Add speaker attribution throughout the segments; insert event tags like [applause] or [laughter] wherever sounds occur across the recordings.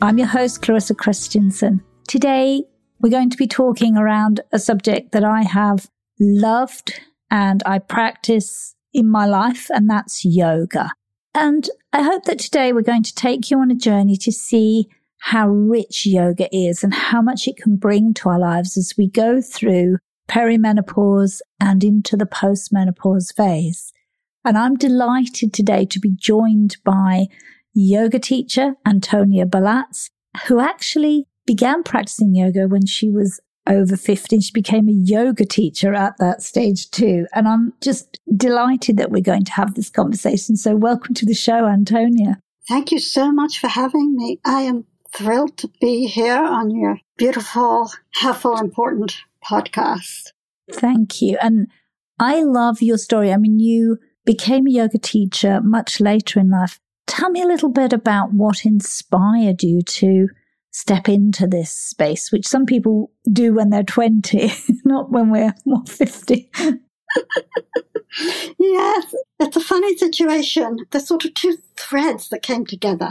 Speaker 1: I'm your host, Clarissa Christensen. Today, we're going to be talking around a subject that I have loved and I practice in my life, and that's yoga. And I hope that today we're going to take you on a journey to see how rich yoga is and how much it can bring to our lives as we go through perimenopause and into the postmenopause phase. And I'm delighted today to be joined by yoga teacher Antonia Balazs, who actually began practicing yoga when she was over 50 she became a yoga teacher at that stage too. And I'm just delighted that we're going to have this conversation. So welcome to the show, Antonia.
Speaker 2: Thank you so much for having me. I am thrilled to be here on your beautiful, helpful, important podcast.
Speaker 1: Thank you. And I love your story. I mean, you became a yoga teacher much later in life. Tell me a little bit about what inspired you to step into this space, which some people do when they're 20, [laughs] not when we're [laughs] more 50. [laughs]
Speaker 2: yes, it's a funny situation. There's sort of two threads that came together.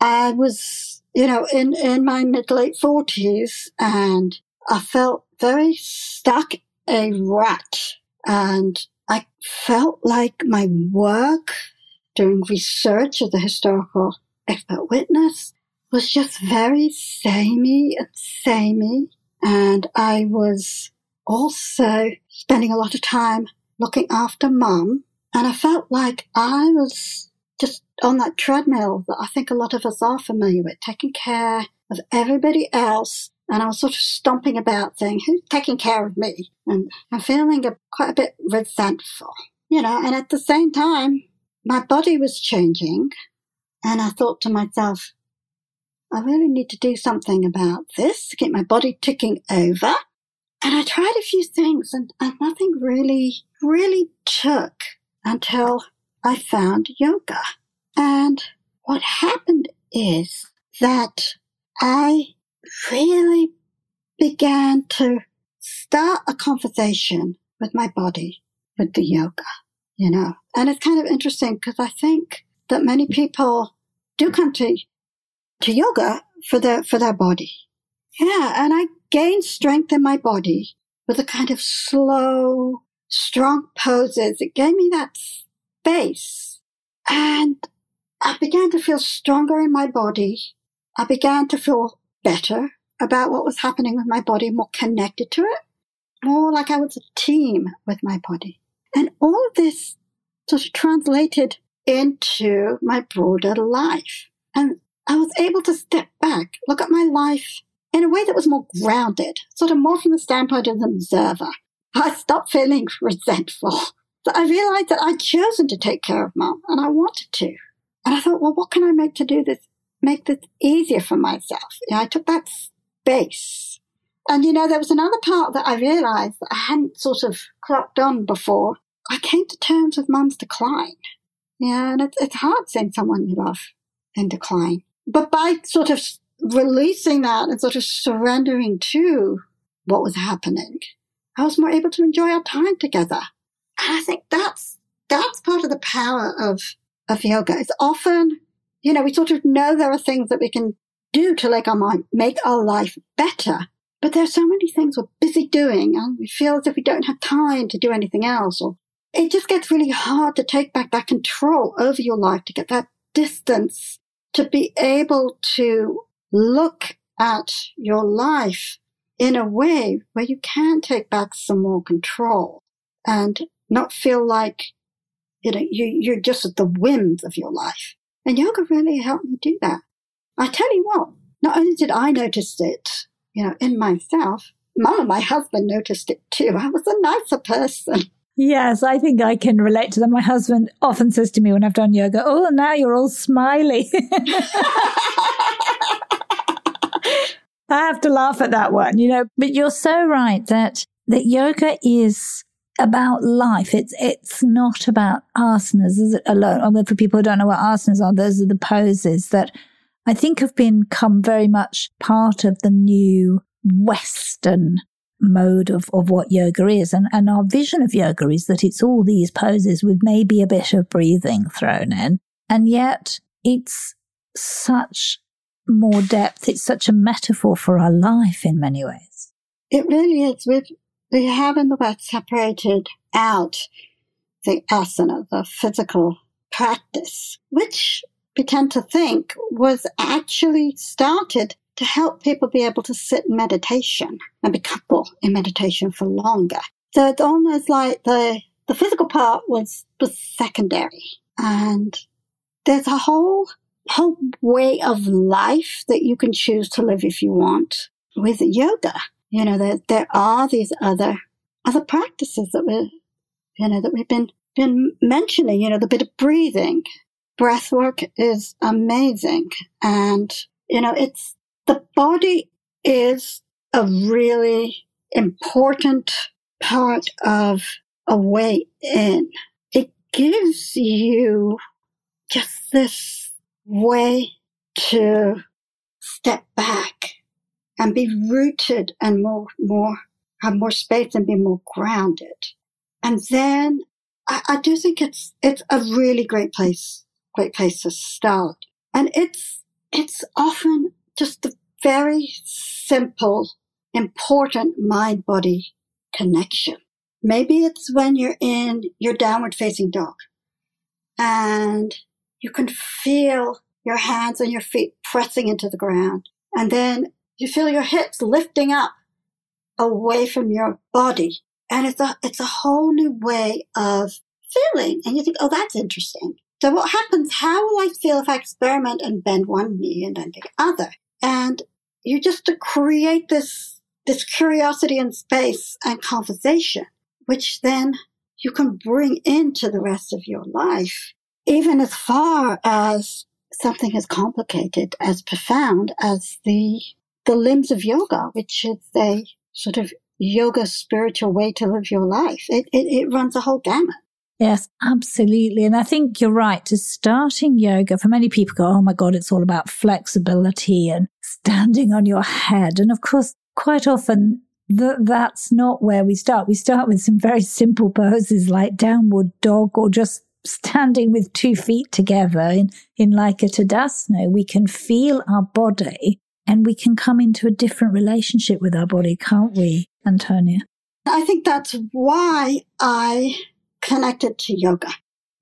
Speaker 2: I was, you know, in, in my mid late 40s and I felt very stuck, a rat And I felt like my work doing research as a historical expert witness was just very samey and samey. And I was also spending a lot of time looking after mum. And I felt like I was just on that treadmill that I think a lot of us are familiar with, taking care of everybody else. And I was sort of stomping about saying, who's taking care of me? And I'm feeling a, quite a bit resentful, you know, and at the same time, my body was changing. And I thought to myself, I really need to do something about this to get my body ticking over. And I tried a few things and, and nothing really, really took until I found yoga. And what happened is that I really began to start a conversation with my body with the yoga you know. And it's kind of interesting because I think that many people do come to to yoga for their for their body. Yeah, and I gained strength in my body with a kind of slow, strong poses. It gave me that space. And I began to feel stronger in my body. I began to feel better about what was happening with my body, more connected to it, more like I was a team with my body. And all of this sort of translated into my broader life. And I was able to step back, look at my life in a way that was more grounded, sort of more from the standpoint of an observer. I stopped feeling [laughs] resentful. I realized that I'd chosen to take care of mom and I wanted to. And I thought, well, what can I make to do this, make this easier for myself? You know, I took that space. And you know, there was another part that I realized that I hadn't sort of clocked on before. I came to terms with mum's decline. Yeah, and it's, it's hard seeing someone you love in decline. But by sort of releasing that and sort of surrendering to what was happening, I was more able to enjoy our time together. And I think that's, that's part of the power of, of yoga. It's often, you know, we sort of know there are things that we can do to make our mind, make our life better. But there are so many things we're busy doing and we feel as if we don't have time to do anything else or it just gets really hard to take back that control over your life, to get that distance, to be able to look at your life in a way where you can take back some more control and not feel like you know you, you're just at the whims of your life. And yoga really helped me do that. I tell you what, not only did I notice it, you know, in myself, Mum and my husband noticed it too. I was a nicer person.
Speaker 1: Yes, I think I can relate to that. My husband often says to me when I've done yoga, Oh, now you're all smiley. [laughs] I have to laugh at that one, you know, but you're so right that, that yoga is about life. It's, it's not about asanas is it alone. Mean, for people who don't know what asanas are, those are the poses that I think have become very much part of the new Western mode of, of what yoga is. And, and our vision of yoga is that it's all these poses with maybe a bit of breathing thrown in. And yet it's such more depth. It's such a metaphor for our life in many ways.
Speaker 2: It really is. We've, we have in the West separated out the asana, the physical practice, which we tend to think was actually started to help people be able to sit in meditation and be coupled in meditation for longer. So it's almost like the, the physical part was, was secondary. And there's a whole, whole way of life that you can choose to live if you want with yoga. You know, there, there are these other, other practices that we, you know, that we've been, been mentioning, you know, the bit of breathing. Breath work is amazing. And, you know, it's, the body is a really important part of a way in. It gives you just this way to step back and be rooted and more, more, have more space and be more grounded. And then I, I do think it's, it's a really great place, great place to start. And it's, it's often just the very simple, important mind body connection. Maybe it's when you're in your downward facing dog and you can feel your hands and your feet pressing into the ground. And then you feel your hips lifting up away from your body. And it's a, it's a whole new way of feeling. And you think, oh, that's interesting. So what happens? How will I feel if I experiment and bend one knee and then the other? And you just to create this, this curiosity in space and conversation, which then you can bring into the rest of your life, even as far as something as complicated, as profound as the, the limbs of yoga, which is a sort of yoga spiritual way to live your life. It, it, it runs a whole gamut.
Speaker 1: Yes, absolutely. And I think you're right. To starting yoga, for many people go, oh my God, it's all about flexibility and standing on your head. And of course, quite often th- that's not where we start. We start with some very simple poses like downward dog or just standing with two feet together in, in like a Tadasana. We can feel our body and we can come into a different relationship with our body, can't we, Antonia?
Speaker 2: I think that's why I connected to yoga.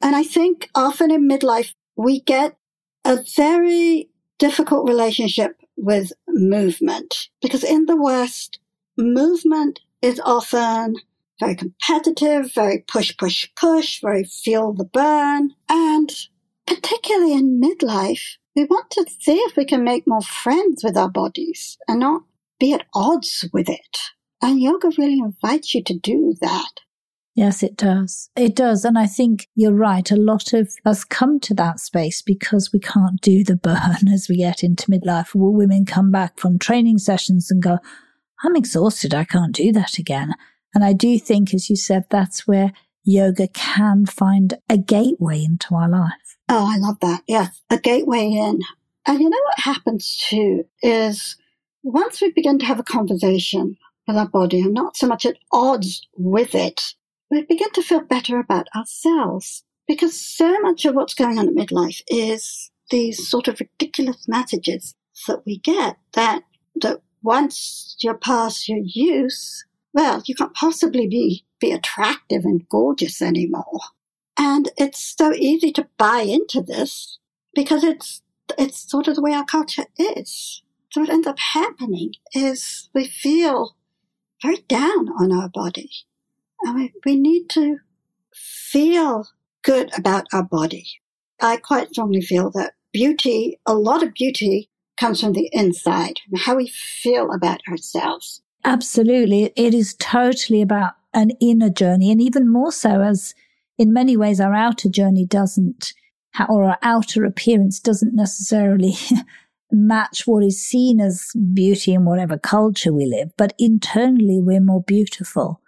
Speaker 2: And I think often in midlife, we get a very difficult relationship with movement because in the West, movement is often very competitive, very push, push, push, very feel the burn. And particularly in midlife, we want to see if we can make more friends with our bodies and not be at odds with it. And yoga really invites you to do that.
Speaker 1: Yes, it does. It does. And I think you're right. A lot of us come to that space because we can't do the burn [laughs] as we get into midlife. Women come back from training sessions and go, I'm exhausted. I can't do that again. And I do think, as you said, that's where yoga can find a gateway into our life.
Speaker 2: Oh, I love that. Yes, a gateway in. And you know what happens too is once we begin to have a conversation with our body and not so much at odds with it, we begin to feel better about ourselves. Because so much of what's going on at midlife is these sort of ridiculous messages that we get that, that once you're past your use, well, you can't possibly be, be attractive and gorgeous anymore. And it's so easy to buy into this because it's, it's sort of the way our culture is. So what ends up happening is we feel very down on our body. And we, we need to feel good about our body. I quite strongly feel that beauty, a lot of beauty comes from the inside, from how we feel about ourselves.
Speaker 1: Absolutely. It is totally about an inner journey. And even more so as in many ways our outer journey doesn't, or our outer appearance doesn't necessarily [laughs] match what is seen as beauty in whatever culture we live. But internally, we're more beautiful.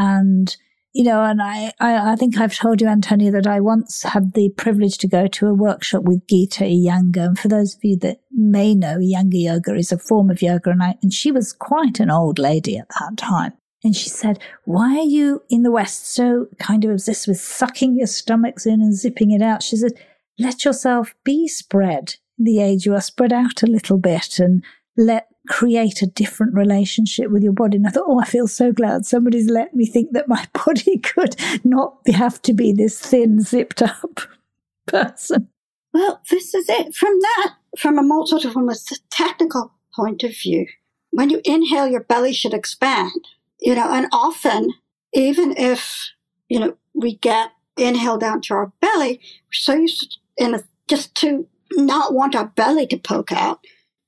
Speaker 1: And you know, and I, I, I, think I've told you, Antonia, that I once had the privilege to go to a workshop with Gita Iyengar. And for those of you that may know, Iyengar Yoga is a form of yoga. And, I, and she was quite an old lady at that time. And she said, why are you in the West so kind of obsessed with sucking your stomachs in and zipping it out? She said, let yourself be spread. The age you are spread out a little bit and let create a different relationship with your body. And I thought, oh, I feel so glad somebody's let me think that my [laughs] body could not have to be this thin, zipped up [laughs] person.
Speaker 2: Well, this is it. From that, from a more sort of from a technical point of view, when you inhale, your belly should expand. You know, and often, even if you know we get inhale down to our belly, we're so used to, in a, just to not want our belly to poke out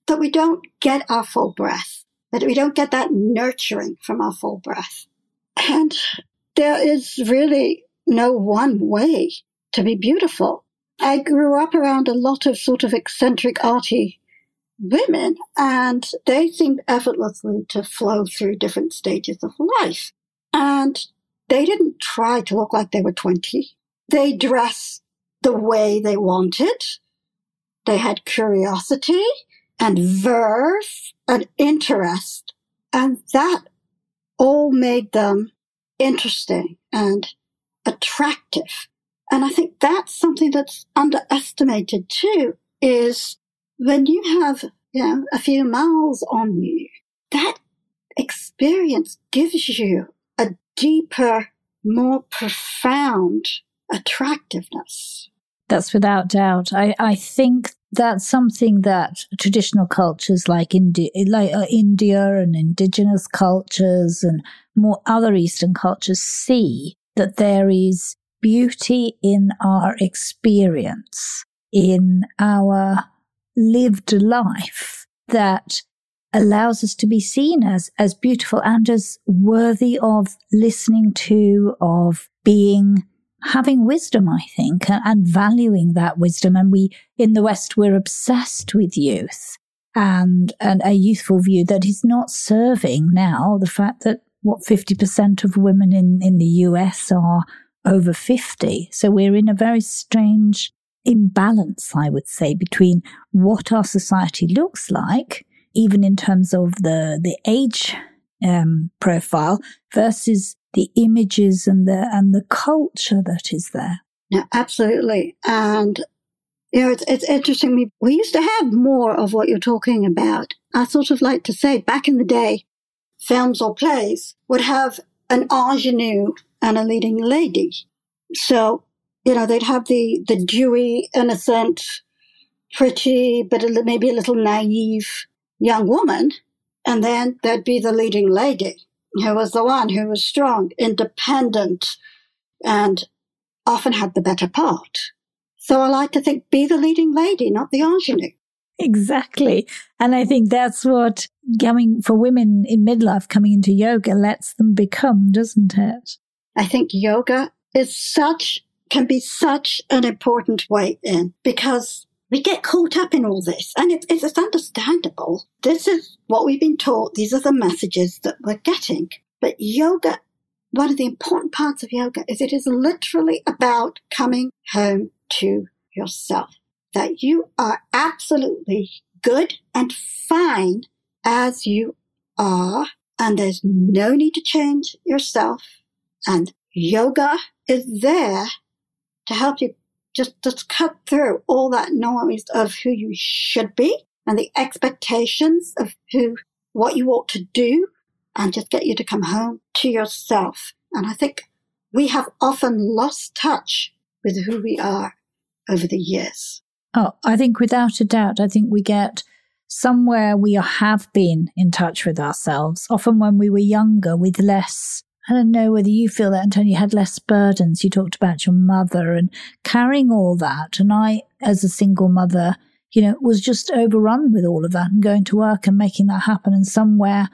Speaker 2: that we don't get our full breath, that we don't get that nurturing from our full breath. And there is really no one way to be beautiful. I grew up around a lot of sort of eccentric, arty women, and they seemed effortlessly to flow through different stages of life. And they didn't try to look like they were 20. They dressed the way they wanted. They had curiosity and verve and interest. And that all made them interesting and attractive. And I think that's something that's underestimated too, is when you have, you know, a few miles on you, that experience gives you a deeper, more profound attractiveness.
Speaker 1: That's without doubt. I, I think that's something that traditional cultures like India, like uh, India and indigenous cultures and more other Eastern cultures see that there is beauty in our experience, in our lived life that allows us to be seen as, as beautiful and as worthy of listening to, of being having wisdom, I think, and valuing that wisdom. And we, in the West, we're obsessed with youth and, and a youthful view that is not serving now the fact that what 50% of women in, in the US are over 50. So we're in a very strange imbalance, I would say, between what our society looks like, even in terms of the, the age um, profile versus the images and the and the culture that is there.
Speaker 2: Yeah, absolutely. And you know, it's it's interesting. We we used to have more of what you're talking about. I sort of like to say back in the day, films or plays would have an ingenue and a leading lady. So, you know, they'd have the the dewy, innocent, pretty, but maybe a little naive young woman, and then there'd be the leading lady who was the one who was strong, independent, and often had the better part. So I like to think be the leading lady, not the ingenue.
Speaker 1: Exactly. And I think that's what coming for women in midlife coming into yoga lets them become, doesn't it?
Speaker 2: I think yoga is such, can be such an important way in because we get caught up in all this, and it, it's understandable. This is what we've been taught. These are the messages that we're getting. But yoga, one of the important parts of yoga is it is literally about coming home to yourself. That you are absolutely good and fine as you are, and there's no need to change yourself. And yoga is there to help you just, just cut through all that noise of who you should be and the expectations of who, what you ought to do and just get you to come home to yourself. And I think we have often lost touch with who we are over the years.
Speaker 1: Oh, I think without a doubt, I think we get somewhere we have been in touch with ourselves, often when we were younger with less. I don't know whether you feel that, Antonia, you had less burdens. You talked about your mother and carrying all that. And I, as a single mother, you know, was just overrun with all of that and going to work and making that happen. And somewhere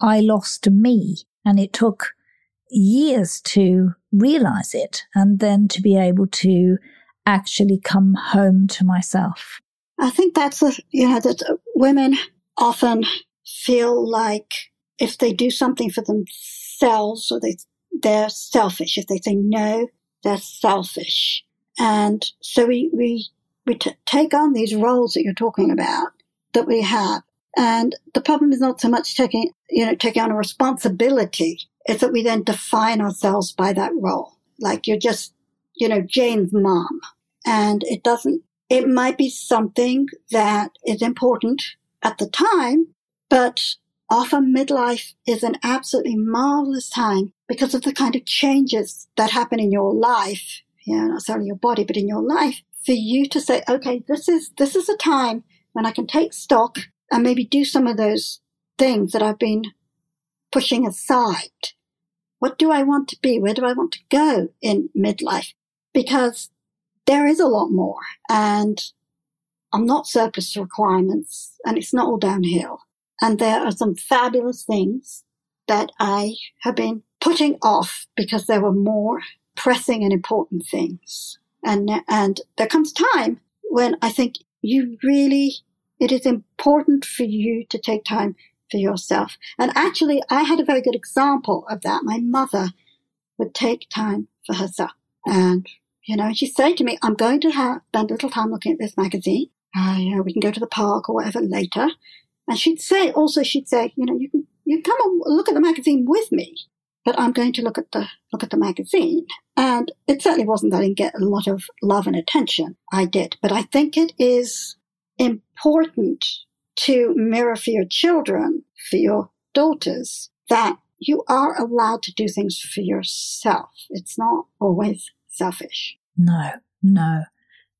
Speaker 1: I lost me. And it took years to realize it and then to be able to actually come home to myself.
Speaker 2: I think that's a, you know, that women often feel like if they do something for themselves or they, they're selfish. If they say no, they're selfish. And so we, we, we t- take on these roles that you're talking about that we have. And the problem is not so much taking, you know, taking on a responsibility. It's that we then define ourselves by that role. Like you're just, you know, Jane's mom. And it doesn't it might be something that is important at the time, but often midlife is an absolutely marvelous time because of the kind of changes that happen in your life, you know, not necessarily your body, but in your life, for you to say, okay, this is, this is a time when I can take stock and maybe do some of those things that I've been pushing aside. What do I want to be? Where do I want to go in midlife? Because there is a lot more and I'm not surplus to requirements and it's not all downhill. And there are some fabulous things that I have been putting off because there were more pressing and important things. And, and there comes time when I think you really, it is important for you to take time for yourself. And actually, I had a very good example of that. My mother would take time for herself and you know, she'd say to me, I'm going to have, spend a little time looking at this magazine. Uh, you know, we can go to the park or whatever later. And she'd say, also, she'd say, you know, you can, you come and look at the magazine with me, but I'm going to look at the, look at the magazine. And it certainly wasn't that I didn't get a lot of love and attention. I did. But I think it is important to mirror for your children, for your daughters, that you are allowed to do things for yourself. It's not always selfish.
Speaker 1: No, no.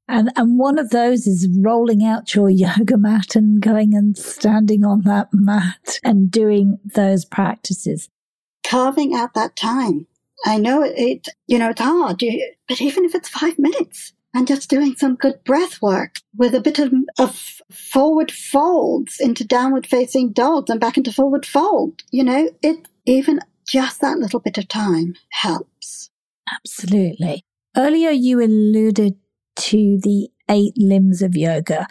Speaker 1: And and one of those is rolling out your [laughs] yoga mat and going and standing on that mat and doing those practices.
Speaker 2: Carving out that time. I know it, it you know, it's hard, but even if it's five minutes and just doing some good breath work with a bit of, of forward folds into downward facing dogs and back into forward fold, you know, it even just that little bit of time helps.
Speaker 1: Absolutely. Earlier, you alluded to the eight limbs of yoga.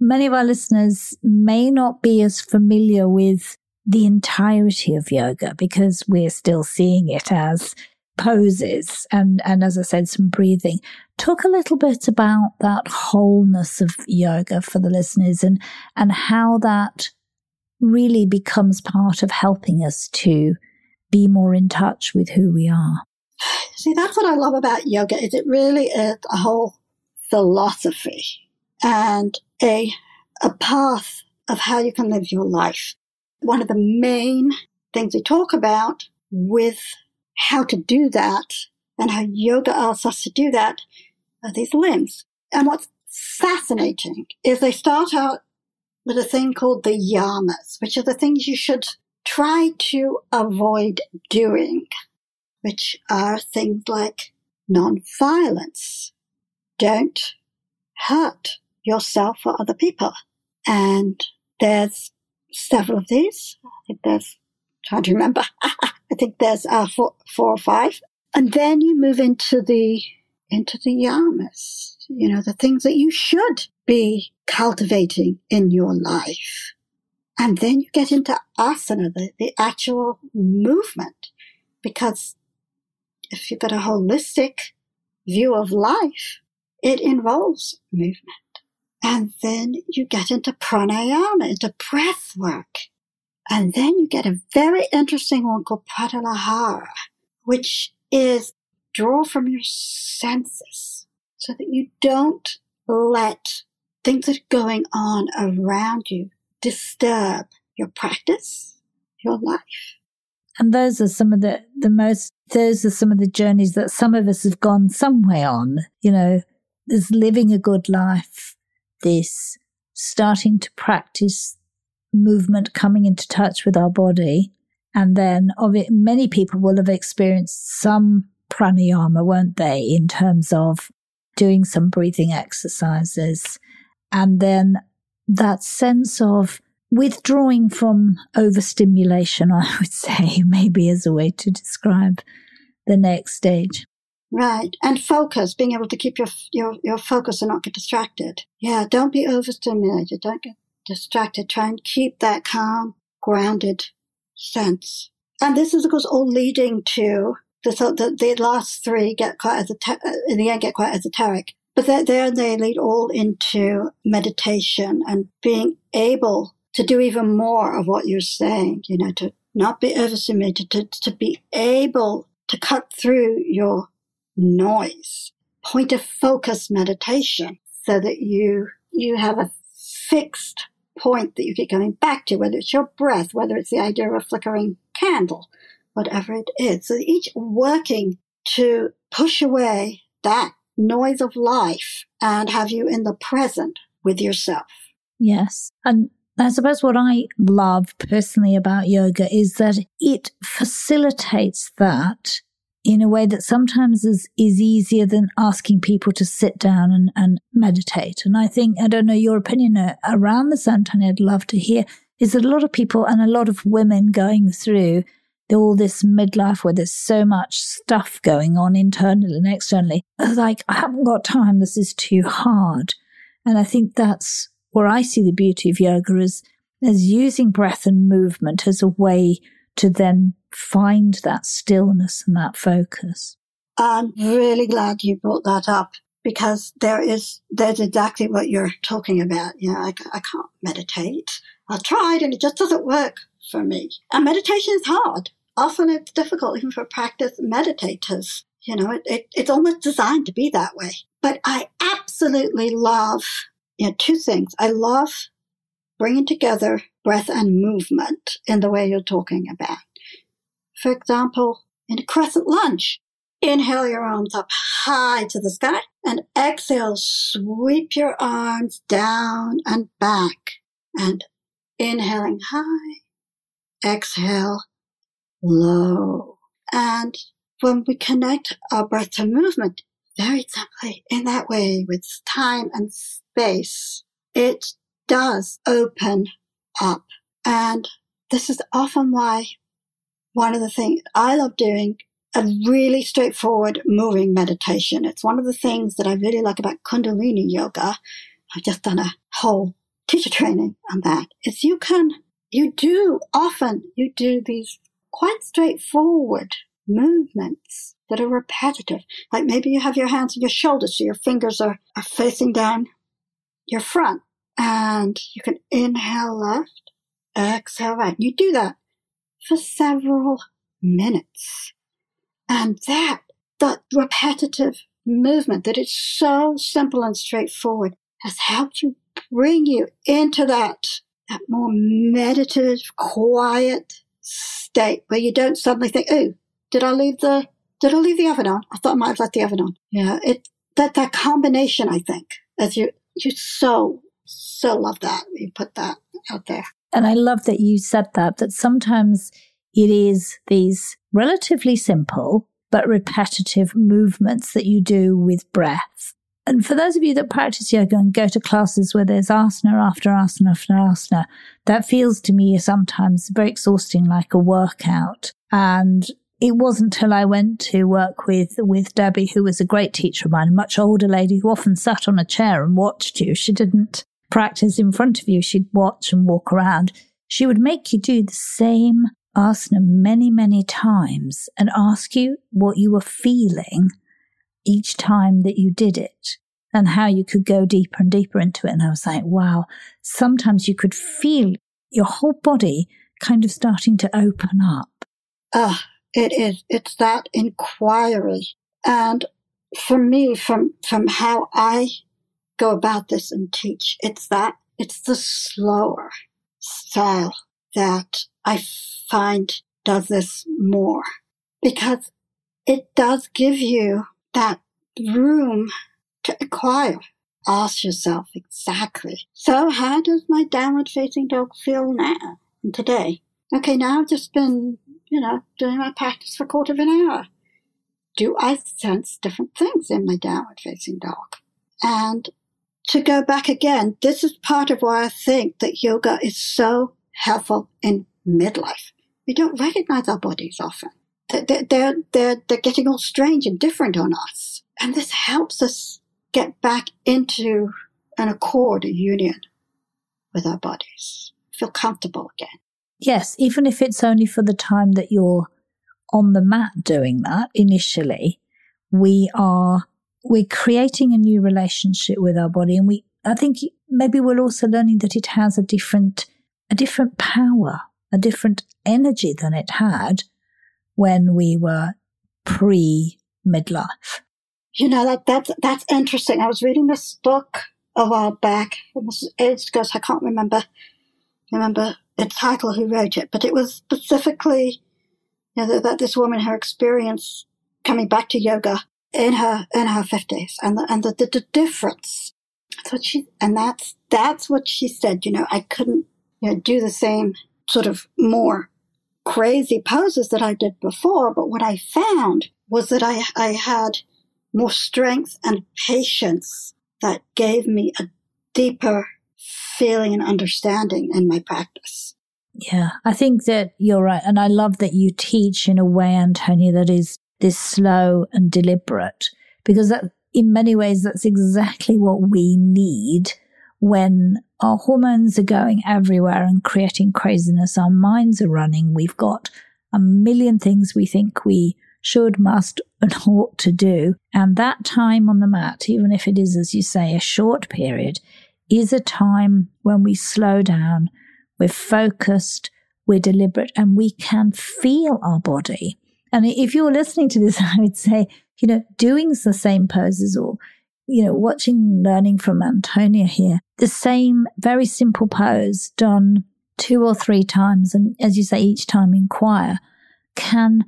Speaker 1: Many of our listeners may not be as familiar with the entirety of yoga because we're still seeing it as poses and, and as I said, some breathing. Talk a little bit about that wholeness of yoga for the listeners and, and how that really becomes part of helping us to be more in touch with who we are.
Speaker 2: See, that's what I love about yoga is it really is a whole philosophy and a, a path of how you can live your life. One of the main things we talk about with how to do that and how yoga asks us to do that are these limbs. And what's fascinating is they start out with a thing called the yamas, which are the things you should try to avoid doing which are things like non-violence. Don't hurt yourself or other people. And there's several of these. I think there's, trying to remember, [laughs] I think there's uh, four, four or five. And then you move into the, into the yamas, you know, the things that you should be cultivating in your life. And then you get into asana, the, the actual movement, because if you've got a holistic view of life, it involves movement. And then you get into pranayama, into breath work. And then you get a very interesting one called Pratyahara, which is draw from your senses so that you don't let things that are going on around you disturb your practice, your life.
Speaker 1: And those are some of the, the most, those are some of the journeys that some of us have gone some way on. You know, there's living a good life, this starting to practice movement, coming into touch with our body. And then of it, many people will have experienced some pranayama, won't they, in terms of doing some breathing exercises. And then that sense of withdrawing from overstimulation, [laughs] I would say, maybe as a way to describe the next stage.
Speaker 2: Right. And focus, being able to keep your, your, your focus and not get distracted. Yeah. Don't be overstimulated. Don't get distracted. Try and keep that calm, grounded sense. And this is, of course, all leading to the, the, the last three get quite esoteric, in the end get quite esoteric. But there they lead all into meditation and being able to do even more of what you're saying, you know, to not be overstimulated, to, to be able to cut through your noise. Point of focus meditation so that you, you have a fixed point that you keep coming back to, whether it's your breath, whether it's the idea of a flickering candle, whatever it is. So each working to push away that noise of life and have you in the present with yourself.
Speaker 1: Yes. And I suppose what I love personally about yoga is that it facilitates that in a way that sometimes is, is easier than asking people to sit down and, and meditate. And I think, I don't know your opinion uh, around this, Anthony, I'd love to hear, is that a lot of people and a lot of women going through all this midlife where there's so much stuff going on internally and externally. Like, I haven't got time. This is too hard. And I think that's where I see the beauty of yoga is, as using breath and movement as a way to then find that stillness and that focus.
Speaker 2: I'm really glad you brought that up because there is, there's exactly what you're talking about. You know, I, I can't meditate. I tried and it just doesn't work for me. And meditation is hard often it's difficult even for practice meditators. You know, it, it, it's almost designed to be that way. But I absolutely love you know, two things. I love bringing together breath and movement in the way you're talking about. For example, in a crescent lunge, inhale your arms up high to the sky and exhale, sweep your arms down and back and inhaling high, exhale, low. And when we connect our breath to movement very simply in that way with time and space, it does open up. And this is often why one of the things I love doing a really straightforward moving meditation. It's one of the things that I really like about Kundalini yoga. I've just done a whole teacher training on that. Is you can, you do often, you do these quite straightforward movements that are repetitive. Like maybe you have your hands on your shoulders so your fingers are, are facing down your front and you can inhale left, exhale right. You do that for several minutes. And that, that repetitive movement that is so simple and straightforward has helped you bring you into that, that more meditative, quiet state where you don't suddenly think, oh, did I leave the did I leave the oven on? I thought I might have left the oven on. Yeah, it that that combination, I think, as you you so so love that you put that out there.
Speaker 1: And I love that you said that. That sometimes it is these relatively simple but repetitive movements that you do with breath and for those of you that practice yoga and go to classes where there's asana after asana after asana, that feels to me sometimes very exhausting, like a workout. And it wasn't until I went to work with, with Debbie, who was a great teacher of mine, a much older lady who often sat on a chair and watched you. She didn't practice in front of you. She'd watch and walk around. She would make you do the same asana many, many times and ask you what you were feeling each time that you did it and how you could go deeper and deeper into it. And I was like, wow, sometimes you could feel your whole body kind of starting to open up.
Speaker 2: Ah, it is. It's that inquiry. And for me, from, from how I go about this and teach, it's that, it's the slower style that I find does this more because it does give you that room to acquire. Ask yourself exactly. So how does my downward facing dog feel now and today? Okay, now I've just been, you know, doing my practice for a quarter of an hour. Do I sense different things in my downward facing dog? And to go back again, this is part of why I think that yoga is so helpful in midlife. We don't recognize our bodies often. They're, they're, they're, they're getting all strange and different on us. And this helps us get back into an accord, a union with our bodies, feel comfortable again.
Speaker 1: Yes, even if it's only for the time that you're on the mat doing that initially, we are we're creating a new relationship with our body and we I think maybe we're also learning that it has a different a different power, a different energy than it had when we were pre midlife.
Speaker 2: You know, that, that's, that's interesting. I was reading this book a while back, this is ages ago, so I can't remember, remember the title who wrote it, but it was specifically, you know, that this woman, her experience coming back to yoga in her, in her fifties and the, and the, the, the difference. That's what she, and that's, that's what she said, you know, I couldn't, you know, do the same sort of more crazy poses that I did before, but what I found was that I, I had more strength and patience that gave me a deeper feeling and understanding in my practice.
Speaker 1: Yeah, I think that you're right. And I love that you teach in a way, Antonia, that is this slow and deliberate, because that, in many ways, that's exactly what we need when our hormones are going everywhere and creating craziness. Our minds are running. We've got a million things we think we should, must, and [laughs] ought to do. And that time on the mat, even if it is, as you say, a short period, is a time when we slow down, we're focused, we're deliberate, and we can feel our body. And if you're listening to this, [laughs] I would say, you know, doing the same poses or, you know, watching, learning from Antonia here, the same very simple pose done two or three times, and as you say, each time inquire, can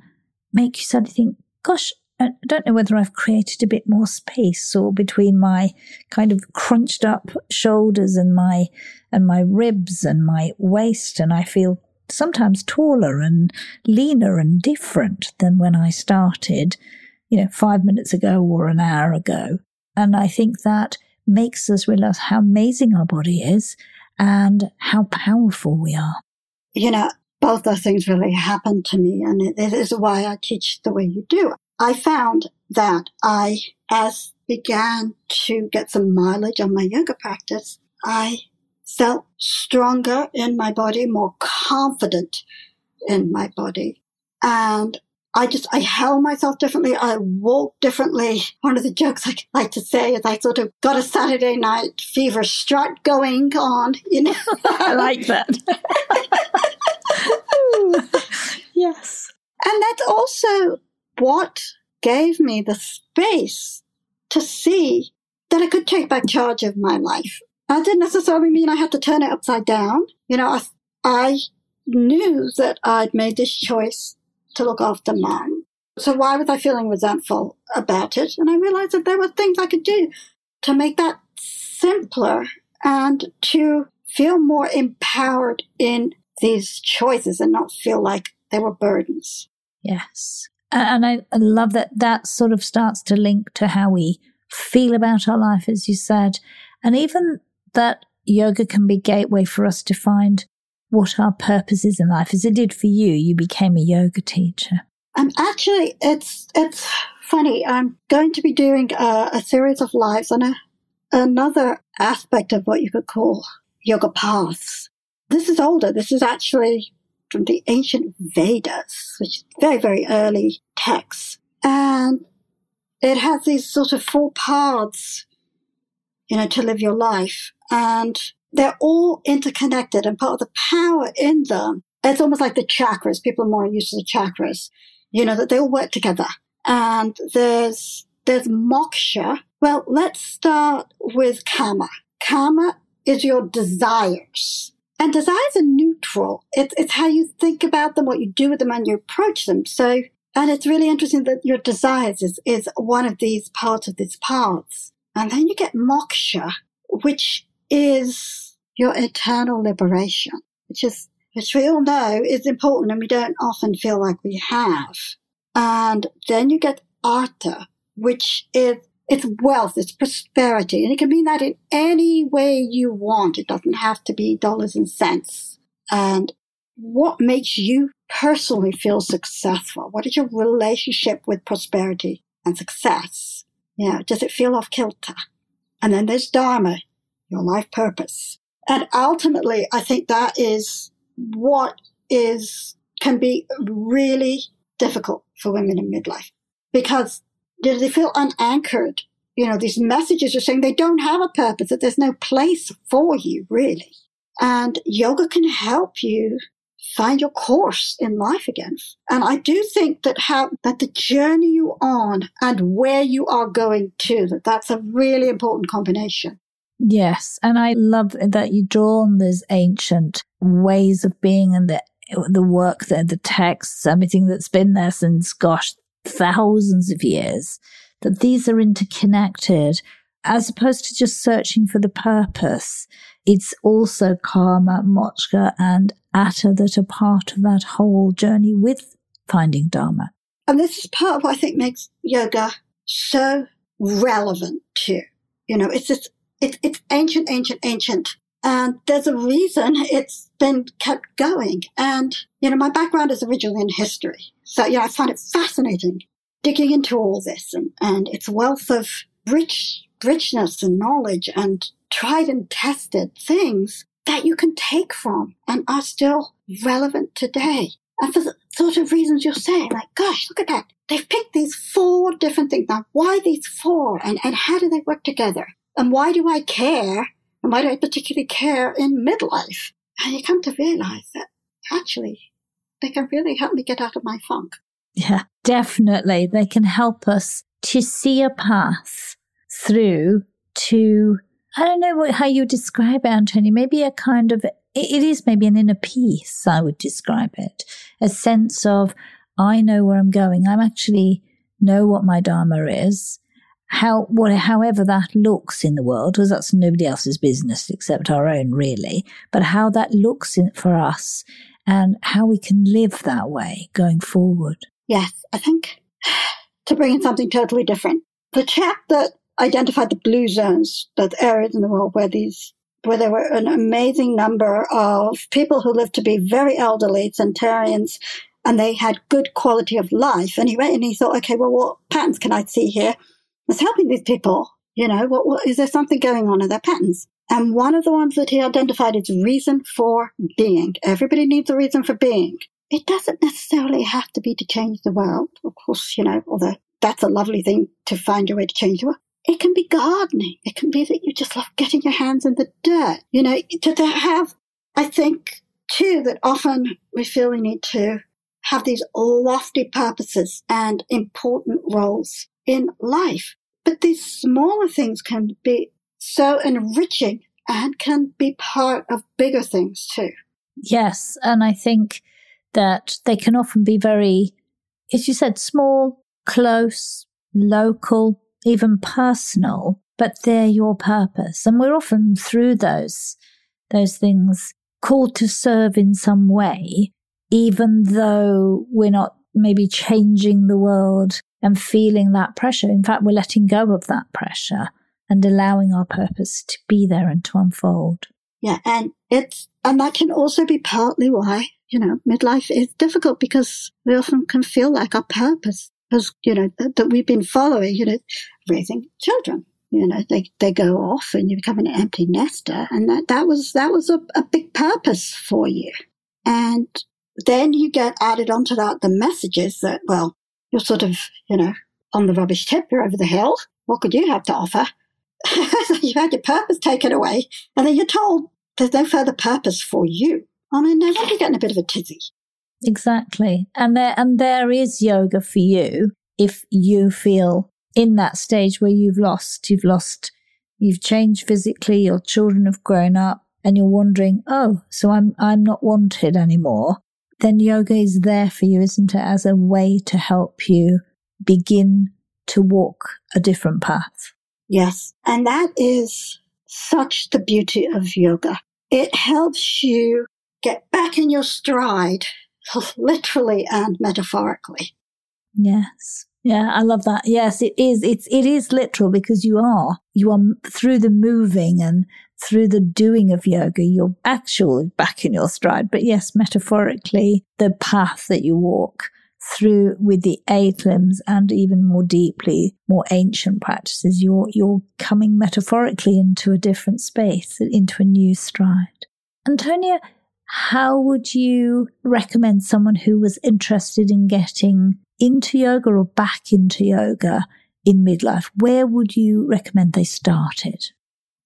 Speaker 1: make you suddenly think, gosh, I don't know whether I've created a bit more space or between my kind of crunched up shoulders and my and my ribs and my waist and I feel sometimes taller and leaner and different than when I started, you know, 5 minutes ago or an hour ago. And I think that makes us realize how amazing our body is and how powerful we are.
Speaker 2: You know, both those things really happened to me, and it, it is why I teach the way you do. I found that I, as began to get some mileage on my yoga practice, I felt stronger in my body, more confident in my body. And I just, I held myself differently. I walked differently. One of the jokes I like to say is I sort of got a Saturday night fever strut going on, you know. [laughs]
Speaker 1: I like that. [laughs] yes.
Speaker 2: And that's also what gave me the space to see that I could take back charge of my life. That didn't necessarily mean I had to turn it upside down. You know, I, I knew that I'd made this choice to look after mom. So why was I feeling resentful about it? And I realized that there were things I could do to make that simpler and to feel more empowered in these choices and not feel like they were burdens.
Speaker 1: Yes. And I, I love that that sort of starts to link to how we feel about our life, as you said. And even that yoga can be a gateway for us to find what our purpose is in life, as it did for you. You became a yoga teacher.
Speaker 2: And actually, it's it's funny. I'm going to be doing a, a series of lives on a, another aspect of what you could call yoga paths. This is older. This is actually from the ancient Vedas, which is very, very early texts. And it has these sort of four paths, you know, to live your life. And they're all interconnected and part of the power in them it's almost like the chakras. People are more used to the chakras, you know, that they all work together. And there's, there's moksha. Well, let's start with kama. Kama is your desires. And desires are neutral. It's, it's how you think about them, what you do with them, and you approach them. So, and it's really interesting that your desires is, is one of these parts of these paths. And then you get moksha, which is your eternal liberation, which is, which we all know is important and we don't often feel like we have. And then you get artha, which is it's wealth, it's prosperity, and it can mean that in any way you want. It doesn't have to be dollars and cents. And what makes you personally feel successful? What is your relationship with prosperity and success? You know, does it feel off kilter? And then there's Dharma, your life purpose. And ultimately, I think that is what is, can be really difficult for women in midlife because they feel unanchored. You know, these messages are saying they don't have a purpose, that there's no place for you, really. And yoga can help you find your course in life again. And I do think that how, that the journey you're on and where you are going to, that that's a really important combination.
Speaker 1: Yes. And I love that you draw on those ancient ways of being and the, the work there, the texts, everything that's been there since, gosh, thousands of years, that these are interconnected as opposed to just searching for the purpose. It's also kama, moksha, and artha that are part of that whole journey with finding dharma.
Speaker 2: And this is part of what I think makes yoga so relevant too. You know, it's just, it, it's ancient, ancient, ancient. And there's a reason it's been kept going. And, you know, my background is originally in history. So, yeah, I find it fascinating digging into all this and, and its wealth of rich, richness and knowledge and tried and tested things that you can take from and are still relevant today. And for the sort of reasons you're saying, like, gosh, look at that. They've picked these four different things. Now, why these four? And, and how do they work together? And why do I care? And why do I particularly care in midlife? And you come to realize that actually they can really help me get out of my funk.
Speaker 1: Yeah, definitely. They can help us to see a path through to, I don't know what, how you describe it, maybe a kind of, it is maybe an inner peace, I would describe it. A sense of, I know where I'm going. I'm actually know what my Dharma is how what however that looks in the world because that's nobody else's business except our own really but how that looks in, for us and how we can live that way going forward.
Speaker 2: Yes i think [sighs] to bring in something totally different the chap that identified the blue zones the areas in the world where these where there were an amazing number of people who lived to be very elderly centenarians and they had good quality of life and he went and he thought okay well what patterns can i see here was helping these people. You know, what, what is there something going on in their patterns? And one of the ones that he identified is reason for being. Everybody needs a reason for being. It doesn't necessarily have to be to change the world. Of course, you know, although that's a lovely thing to find your way to change the world. It can be gardening. It can be that you just love getting your hands in the dirt. You know, to, to have, I think too, that often we feel we need to have these lofty purposes and important roles in life. But these smaller things can be so enriching and can be part of bigger things too.
Speaker 1: Yes. And I think that they can often be very, as you said, small, close, local, even personal, but they're your purpose. And we're often through those, those things called to serve in some way, even though we're not maybe changing the world and feeling that pressure. In fact, we're letting go of that pressure and allowing our purpose to be there and to unfold.
Speaker 2: Yeah. And it's, and that can also be partly why, you know, midlife is difficult because we often can feel like our purpose is, you know, that, that we've been following, you know, raising children. You know, they, they go off and you become an empty nester. And that, that was, that was a, a big purpose for you. And then you get added onto that the messages that, well, you're sort of, you know, on the rubbish tip, you're over the hill. What could you have to offer? [laughs] you had your purpose taken away, and then you're told there's no further purpose for you. I mean, no you're getting a bit of a tizzy.
Speaker 1: Exactly. And there and there is yoga for you if you feel in that stage where you've lost, you've lost, you've changed physically, your children have grown up, and you're wondering, oh, so I'm I'm not wanted anymore. Then yoga is there for you, isn't it, as a way to help you begin to walk a different path.
Speaker 2: Yes. And that is such the beauty of yoga. It helps you get back in your stride, [laughs] literally and metaphorically.
Speaker 1: Yes. Yeah, I love that. Yes, it is. It's it is literal because you are you are through the moving and through the doing of yoga, you're actually back in your stride. But yes, metaphorically, the path that you walk through with the eight limbs and even more deeply, more ancient practices, you're, you're coming metaphorically into a different space, into a new stride. Antonia, how would you recommend someone who was interested in getting into yoga or back into yoga in midlife? Where would you recommend they started?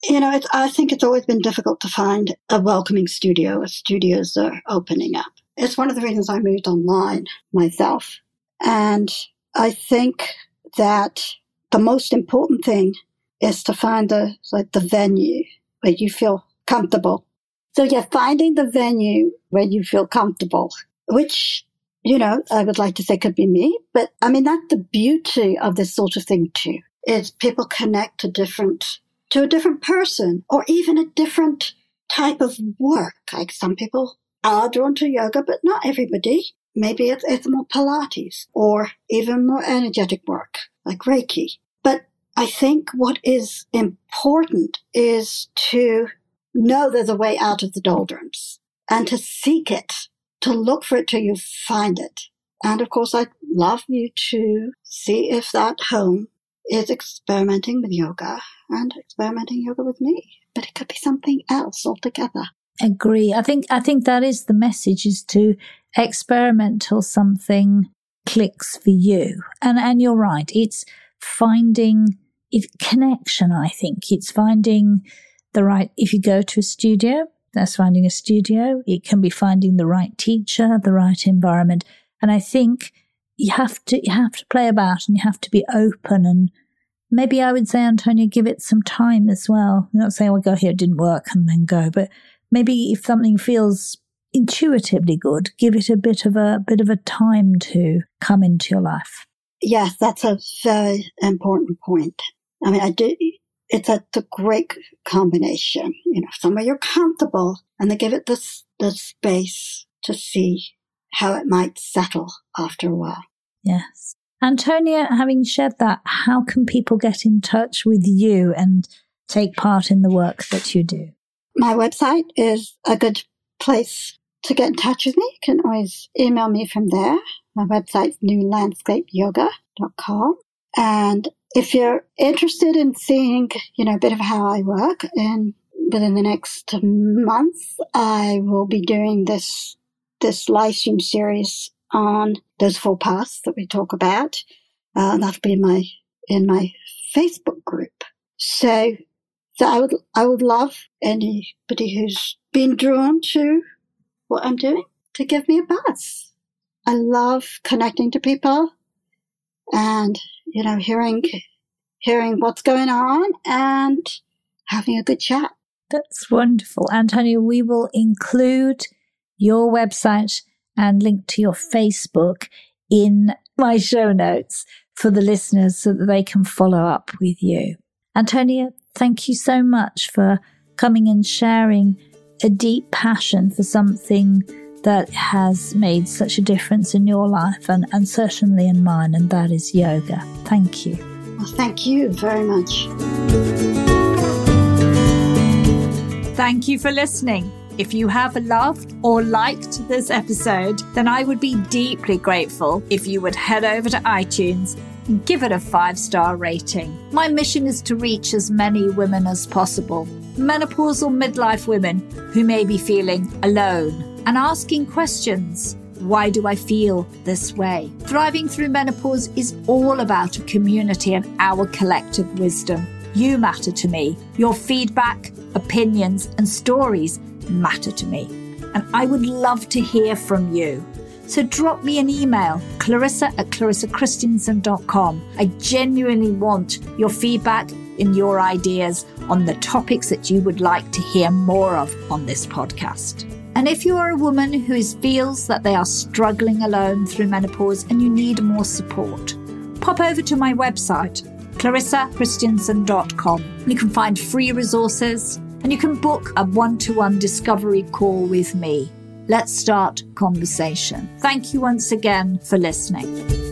Speaker 2: You know, I think it's always been difficult to find a welcoming studio studios are opening up. It's one of the reasons I moved online myself. And I think that the most important thing is to find the like the venue where you feel comfortable. So yeah, finding the venue where you feel comfortable, which you know, I would like to say could be me, but I mean that's the beauty of this sort of thing too. Is people connect to different to a different person or even a different type of work. Like some people are drawn to yoga, but not everybody. Maybe it's, it's more Pilates or even more energetic work like Reiki. But I think what is important is to know there's a way out of the doldrums and to seek it, to look for it till you find it. And of course, I'd love you to see if that home is experimenting with yoga and experimenting yoga with me. But it could be something else altogether
Speaker 1: agree. I think I think that is the message is to experiment till something clicks for you. And and you're right. It's finding connection, I think. It's finding the right if you go to a studio, that's finding a studio. It can be finding the right teacher, the right environment. And I think you have to you have to play about and you have to be open and maybe I would say, Antonia, give it some time as well. Not saying, well, go here, it didn't work and then go, but maybe if something feels intuitively good, give it a bit of a bit of a time to come into your life.
Speaker 2: Yes, that's a very important point. I mean, I do. It's a, it's a great combination. You know, somewhere you're comfortable, and they give it the the space to see how it might settle after a while.
Speaker 1: Yes. Antonia, having shared that, how can people get in touch with you and take part in the work that you do?
Speaker 2: My website is a good place to get in touch with me. You can always email me from there. My website's newlandscapeyoga.com. And if you're interested in seeing, you know, a bit of how I work and within the next month, I will be doing this, this live stream series on those four paths that we talk about. Uh, that'll be in my, in my Facebook group. So so I would, I would love anybody who's been drawn to what I'm doing to give me a buzz. I love connecting to people and, you know, hearing, hearing what's going on and having a good chat.
Speaker 1: That's wonderful. Antonia, we will include your website and link to your Facebook in my show notes for the listeners so that they can follow up with you. Antonia, Thank you so much for coming and sharing a deep passion for something that has made such a difference in your life and, and certainly in mine, and that is yoga. Thank you.
Speaker 2: Well, thank you very much.
Speaker 1: Thank you for listening. If you have loved or liked this episode, then I would be deeply grateful if you would head over to iTunes and give it a five star rating. My mission is to reach as many women as possible, menopausal midlife women who may be feeling alone and asking questions. Why do I feel this way? Thriving through menopause is all about a community and our collective wisdom. You matter to me. Your feedback, opinions, and stories matter to me. and I would love to hear from you. So drop me an email, clarissa at clarissachristiansen.com. I genuinely want your feedback and your ideas on the topics that you would like to hear more of on this podcast. And if you are a woman who feels that they are struggling alone through menopause and you need more support, pop over to my website, clarissachristiansen.com. You can find free resources and you can book a one to one discovery call with me. Let's start conversation. Thank you once again for listening.